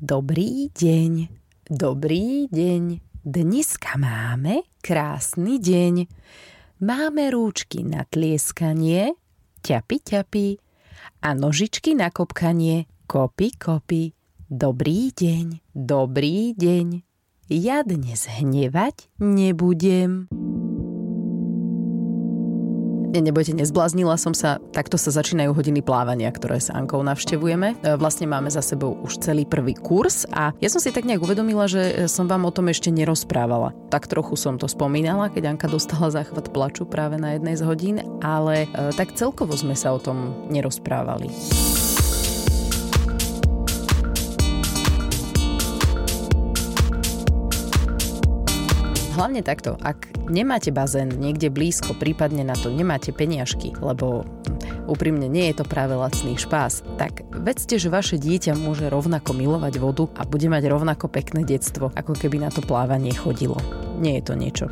Dobrý deň, dobrý deň. Dneska máme krásny deň. Máme rúčky na tlieskanie, ťapi, ťapi a nožičky na kopkanie, kopi, kopi. Dobrý deň, dobrý deň. Ja dnes hnevať nebudem. Ne, nebojte, nezbláznila som sa. Takto sa začínajú hodiny plávania, ktoré s Ankou navštevujeme. E, vlastne máme za sebou už celý prvý kurz a ja som si tak nejak uvedomila, že som vám o tom ešte nerozprávala. Tak trochu som to spomínala, keď Anka dostala záchvat plaču práve na jednej z hodín, ale e, tak celkovo sme sa o tom nerozprávali. Hlavne takto, ak nemáte bazén niekde blízko, prípadne na to nemáte peniažky, lebo úprimne nie je to práve lacný špás, tak vedzte, že vaše dieťa môže rovnako milovať vodu a bude mať rovnako pekné detstvo, ako keby na to plávanie chodilo. Nie je to niečo,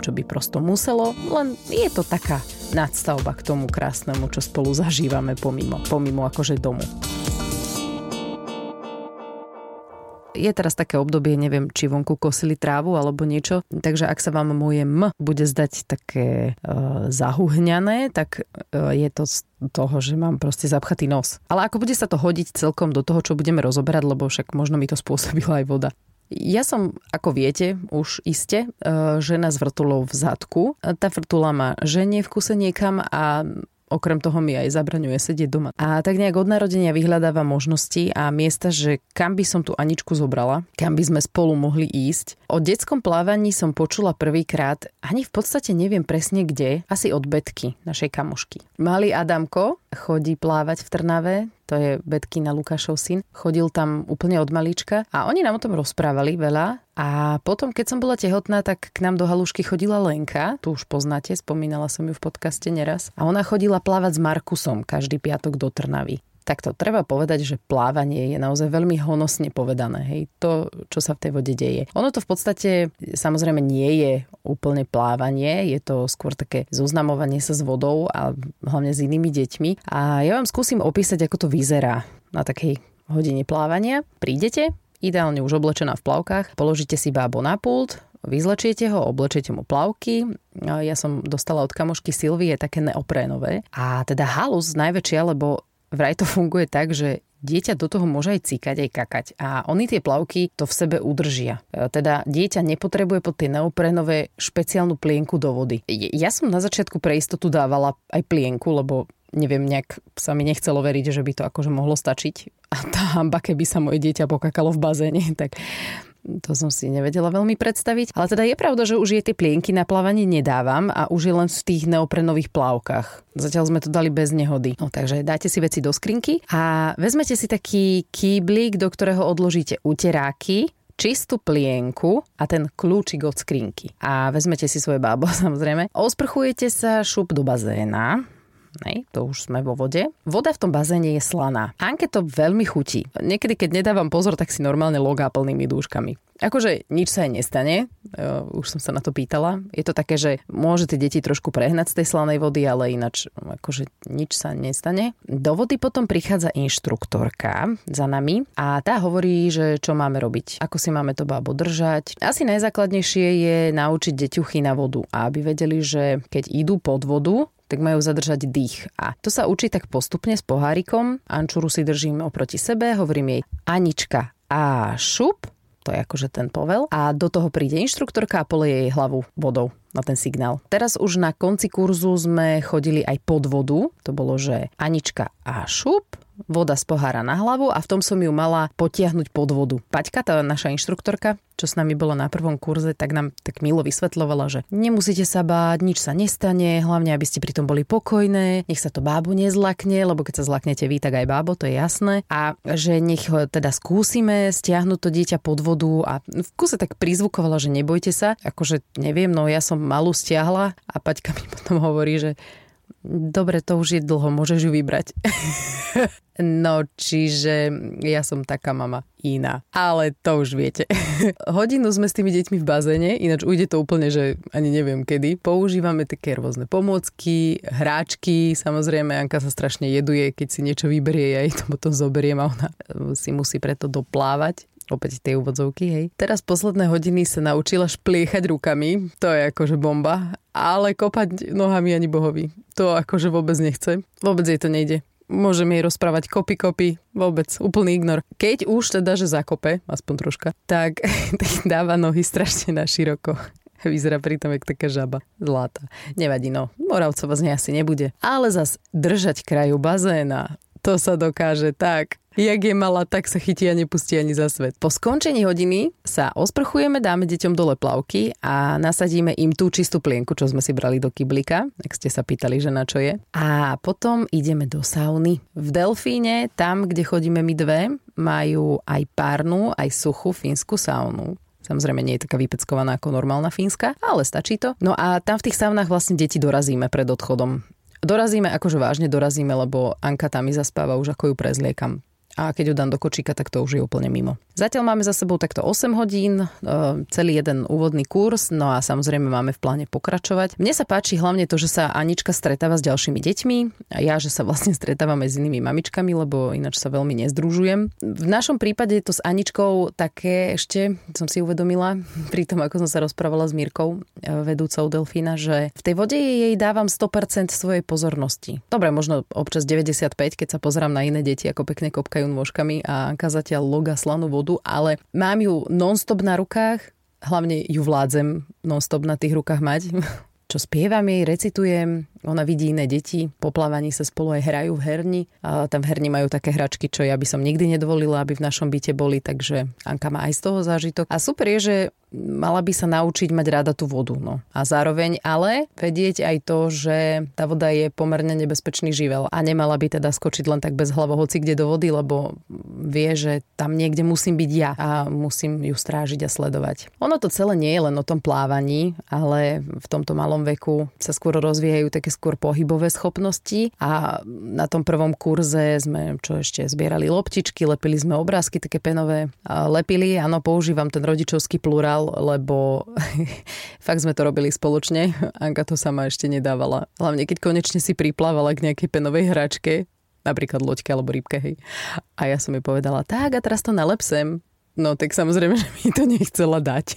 čo by prosto muselo, len je to taká nadstavba k tomu krásnemu, čo spolu zažívame pomimo, pomimo akože domu. Je teraz také obdobie, neviem, či vonku kosili trávu alebo niečo, takže ak sa vám moje M bude zdať také e, zahuhňané, tak e, je to z toho, že mám proste zapchatý nos. Ale ako bude sa to hodiť celkom do toho, čo budeme rozoberať, lebo však možno mi to spôsobila aj voda. Ja som, ako viete, už iste, e, žena s vrtulou v zadku. Tá vrtula má ženie v kuse niekam a okrem toho mi aj zabraňuje sedieť doma. A tak nejak od narodenia vyhľadáva možnosti a miesta, že kam by som tú Aničku zobrala, kam by sme spolu mohli ísť. O detskom plávaní som počula prvýkrát, ani v podstate neviem presne kde, asi od Betky, našej kamošky. Malý Adamko chodí plávať v Trnave, to je Betkina Lukášov syn, chodil tam úplne od malička a oni nám o tom rozprávali veľa a potom, keď som bola tehotná, tak k nám do halušky chodila Lenka, tu už poznáte, spomínala som ju v podcaste neraz. A ona chodila plávať s Markusom každý piatok do Trnavy. Takto treba povedať, že plávanie je naozaj veľmi honosne povedané. Hej, to, čo sa v tej vode deje. Ono to v podstate samozrejme nie je úplne plávanie, je to skôr také zoznamovanie sa s vodou a hlavne s inými deťmi. A ja vám skúsim opísať, ako to vyzerá na takej hodine plávania. Prídete, ideálne už oblečená v plavkách, položíte si bábo na pult, vyzlečiete ho, oblečiete mu plavky. Ja som dostala od kamošky Silvie také neoprénové. A teda halus najväčšia, lebo vraj to funguje tak, že dieťa do toho môže aj cikať, aj kakať. A oni tie plavky to v sebe udržia. E, teda dieťa nepotrebuje pod tie neoprenové špeciálnu plienku do vody. Ja som na začiatku pre istotu dávala aj plienku, lebo neviem, nejak sa mi nechcelo veriť, že by to akože mohlo stačiť. A tá hamba, keby sa moje dieťa pokakalo v bazéne, tak to som si nevedela veľmi predstaviť. Ale teda je pravda, že už je tie plienky na plávanie nedávam a už je len v tých neoprenových plávkach. Zatiaľ sme to dali bez nehody. No, takže dáte si veci do skrinky a vezmete si taký kýblik, do ktorého odložíte uteráky, čistú plienku a ten kľúčik od skrinky. A vezmete si svoje bábo samozrejme. Osprchujete sa šup do bazéna, Nej, to už sme vo vode. Voda v tom bazéne je slaná. Anke to veľmi chutí. Niekedy, keď nedávam pozor, tak si normálne logá plnými dúškami. Akože nič sa aj nestane, uh, už som sa na to pýtala. Je to také, že môžete deti trošku prehnať z tej slanej vody, ale ináč akože nič sa nestane. Do vody potom prichádza inštruktorka za nami a tá hovorí, že čo máme robiť, ako si máme to bábo držať. Asi najzákladnejšie je naučiť deťuchy na vodu aby vedeli, že keď idú pod vodu, tak majú zadržať dých. A to sa učí tak postupne s pohárikom. Ančuru si držím oproti sebe, hovorím jej Anička a šup, to je akože ten povel. A do toho príde inštruktorka a poleje jej hlavu vodou na ten signál. Teraz už na konci kurzu sme chodili aj pod vodu. To bolo, že Anička a šup, voda z pohára na hlavu a v tom som ju mala potiahnuť pod vodu. Paťka, tá naša inštruktorka, čo s nami bolo na prvom kurze, tak nám tak milo vysvetlovala, že nemusíte sa báť, nič sa nestane, hlavne aby ste pri tom boli pokojné, nech sa to bábu nezlakne, lebo keď sa zlaknete vy, tak aj bábo, to je jasné. A že nech teda skúsime stiahnuť to dieťa pod vodu a v kuse tak prizvukovala, že nebojte sa, akože neviem, no ja som malú stiahla a Paťka mi potom hovorí, že Dobre, to už je dlho, môžeš ju vybrať. no, čiže ja som taká mama iná. Ale to už viete. Hodinu sme s tými deťmi v bazéne, ináč ujde to úplne, že ani neviem kedy. Používame také rôzne pomôcky, hráčky, samozrejme Anka sa strašne jeduje, keď si niečo vyberie, ja jej to potom zoberiem a ona si musí preto doplávať opäť tej úvodzovky, hej. Teraz posledné hodiny sa naučila špliechať rukami, to je akože bomba, ale kopať nohami ani bohovi. To akože vôbec nechce. Vôbec jej to nejde. Môžem jej rozprávať kopy, kopy, vôbec, úplný ignor. Keď už teda, že zakope, aspoň troška, tak, tak dáva nohy strašne na široko. Vyzerá pritom jak taká žaba. Zlata. Nevadí, no. Moravcova z nej asi nebude. Ale zas držať kraju bazéna, to sa dokáže tak Jak je malá, tak sa chytí a nepustí ani za svet. Po skončení hodiny sa osprchujeme, dáme deťom dole plavky a nasadíme im tú čistú plienku, čo sme si brali do kyblika, ak ste sa pýtali, že na čo je. A potom ideme do sauny. V Delfíne, tam, kde chodíme my dve, majú aj párnu, aj suchú fínsku saunu. Samozrejme nie je taká vypeckovaná ako normálna fínska, ale stačí to. No a tam v tých saunách vlastne deti dorazíme pred odchodom. Dorazíme, akože vážne dorazíme, lebo Anka tam mi zaspáva už ako ju prezliekam a keď ju dám do kočíka, tak to už je úplne mimo. Zatiaľ máme za sebou takto 8 hodín, e, celý jeden úvodný kurz, no a samozrejme máme v pláne pokračovať. Mne sa páči hlavne to, že sa Anička stretáva s ďalšími deťmi a ja, že sa vlastne stretávam aj s inými mamičkami, lebo ináč sa veľmi nezdružujem. V našom prípade je to s Aničkou také ešte, som si uvedomila, pri tom, ako som sa rozprávala s Mírkou, e, vedúcou Delfína, že v tej vode jej dávam 100% svojej pozornosti. Dobre, možno občas 95, keď sa pozerám na iné deti, ako pekne kopkajú machajú nôžkami a Anka zatiaľ loga slanú vodu, ale mám ju non-stop na rukách, hlavne ju vládzem non-stop na tých rukách mať. Čo spievam jej, recitujem, ona vidí iné deti, po plávaní sa spolu aj hrajú v herni. A tam v herni majú také hračky, čo ja by som nikdy nedovolila, aby v našom byte boli, takže Anka má aj z toho zážitok. A super je, že mala by sa naučiť mať rada tú vodu. No. A zároveň ale vedieť aj to, že tá voda je pomerne nebezpečný živel a nemala by teda skočiť len tak bez hlavo hoci kde do vody, lebo vie, že tam niekde musím byť ja a musím ju strážiť a sledovať. Ono to celé nie je len o tom plávaní, ale v tomto malom veku sa skôr rozvíjajú také skôr pohybové schopnosti a na tom prvom kurze sme čo ešte zbierali loptičky, lepili sme obrázky také penové, lepili, áno, používam ten rodičovský plurál, lebo fakt sme to robili spoločne. Anka to sama ešte nedávala. Hlavne keď konečne si priplávala k nejakej penovej hračke, napríklad loďke alebo rybke, hej. A ja som jej povedala, tak a teraz to nalepsem. No tak samozrejme, že mi to nechcela dať.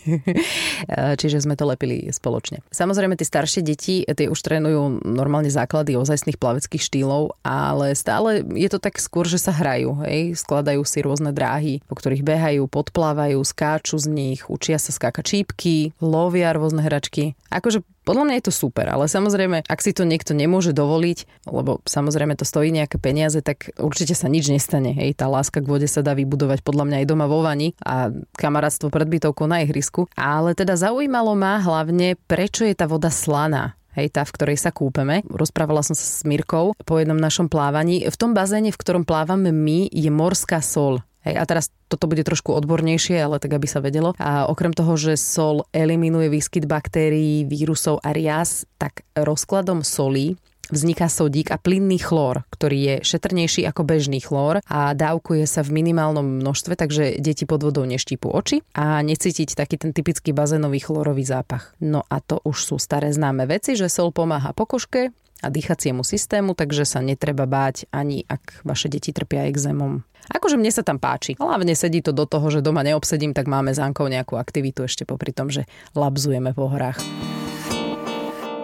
Čiže sme to lepili spoločne. Samozrejme, tie staršie deti, tie už trénujú normálne základy ozajstných plaveckých štýlov, ale stále je to tak skôr, že sa hrajú. Hej? Skladajú si rôzne dráhy, po ktorých behajú, podplávajú, skáču z nich, učia sa skákať čípky, lovia rôzne hračky. Akože podľa mňa je to super, ale samozrejme, ak si to niekto nemôže dovoliť, lebo samozrejme to stojí nejaké peniaze, tak určite sa nič nestane. Hej, tá láska k vode sa dá vybudovať podľa mňa aj doma vo vani a kamarátstvo pred bytovkou na ihrisku. Ale teda zaujímalo ma hlavne, prečo je tá voda slaná hej, tá, v ktorej sa kúpeme. Rozprávala som sa s Mirkou po jednom našom plávaní. V tom bazéne, v ktorom plávame my, je morská sol. Hej, a teraz toto bude trošku odbornejšie, ale tak aby sa vedelo. A okrem toho, že sol eliminuje výskyt baktérií, vírusov a rias, tak rozkladom solí vzniká sodík a plynný chlór, ktorý je šetrnejší ako bežný chlór a dávkuje sa v minimálnom množstve, takže deti pod vodou neštípu oči a necítiť taký ten typický bazénový chlorový zápach. No a to už sú staré známe veci, že sol pomáha pokožke a dýchaciemu systému, takže sa netreba báť ani ak vaše deti trpia exémom. Akože mne sa tam páči. Hlavne sedí to do toho, že doma neobsedím, tak máme s Ankou nejakú aktivitu ešte popri tom, že labzujeme po horách.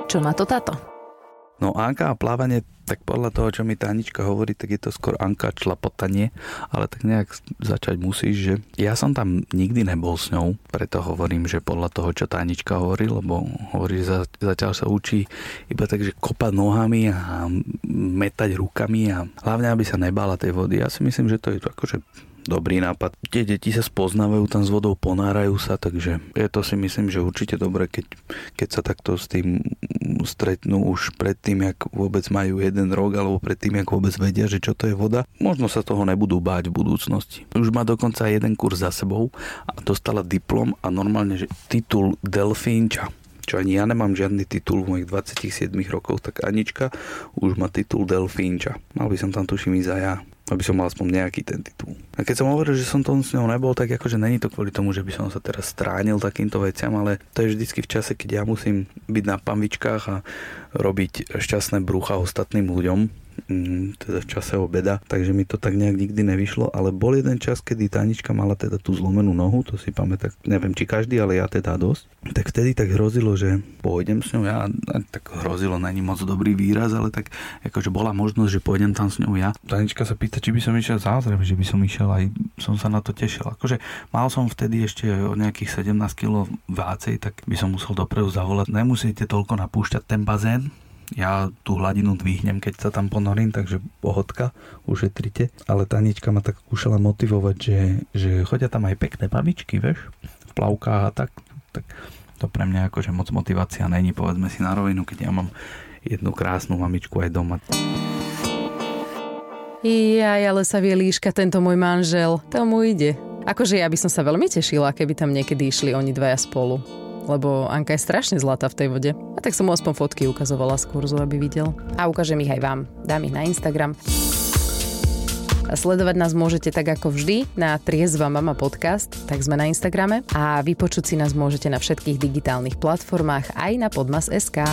Čo na to táto? No Anka a plávanie, tak podľa toho, čo mi Tanička hovorí, tak je to skôr Anka člapotanie, ale tak nejak začať musíš, že ja som tam nikdy nebol s ňou, preto hovorím, že podľa toho, čo Tanička hovorí, lebo hovorí, že zatiaľ sa učí iba tak, že kopať nohami a metať rukami a hlavne, aby sa nebala tej vody. Ja si myslím, že to je to akože dobrý nápad. Tie deti sa spoznávajú tam s vodou, ponárajú sa, takže je to si myslím, že určite dobré, keď, keď sa takto s tým stretnú už predtým, jak vôbec majú jeden rok, alebo predtým, jak vôbec vedia, že čo to je voda. Možno sa toho nebudú báť v budúcnosti. Už má dokonca jeden kurz za sebou a dostala diplom a normálne, že titul delfínča čo ani ja nemám žiadny titul v mojich 27 rokoch, tak Anička už má titul Delfínča. Mal by som tam tuším ísť aj ja aby som mal aspoň nejaký ten titul. A keď som hovoril, že som tom s ňou nebol, tak akože není to kvôli tomu, že by som sa teraz stránil takýmto veciam, ale to je vždycky v čase, keď ja musím byť na pamvičkách a robiť šťastné brucha ostatným ľuďom, teda v čase obeda, takže mi to tak nejak nikdy nevyšlo, ale bol jeden čas, kedy Tanička mala teda tú zlomenú nohu, to si pamätám, neviem či každý, ale ja teda dosť. Tak vtedy tak hrozilo, že pôjdem s ňou ja, tak hrozilo, není moc dobrý výraz, ale tak akože bola možnosť, že pôjdem tam s ňou ja. Tanička sa pýta, či by som išiel zázrem, že by som išiel aj som sa na to tešil. Akože mal som vtedy ešte o nejakých 17 kg vácej, tak by som musel dopredu zavolať. Nemusíte toľko napúšťať ten bazén, ja tú hladinu dvihnem, keď sa tam ponorím, takže pohodka, ušetrite. Ale Tanička ma tak skúšala motivovať, že, že chodia tam aj pekné babičky, vieš, v plavkách a tak. tak to pre mňa akože moc motivácia není, povedzme si na rovinu, keď ja mám jednu krásnu mamičku aj doma. Jaj, ale sa vie líška tento môj manžel. Tomu ide. Akože ja by som sa veľmi tešila, keby tam niekedy išli oni dvaja spolu lebo Anka je strašne zlatá v tej vode. A tak som mu aspoň fotky ukazovala z kurzu, aby videl. A ukážem ich aj vám. Dám ich na Instagram. A sledovať nás môžete tak ako vždy na Triezva Mama podcast, tak sme na Instagrame a vypočuť si nás môžete na všetkých digitálnych platformách aj na podmas.sk.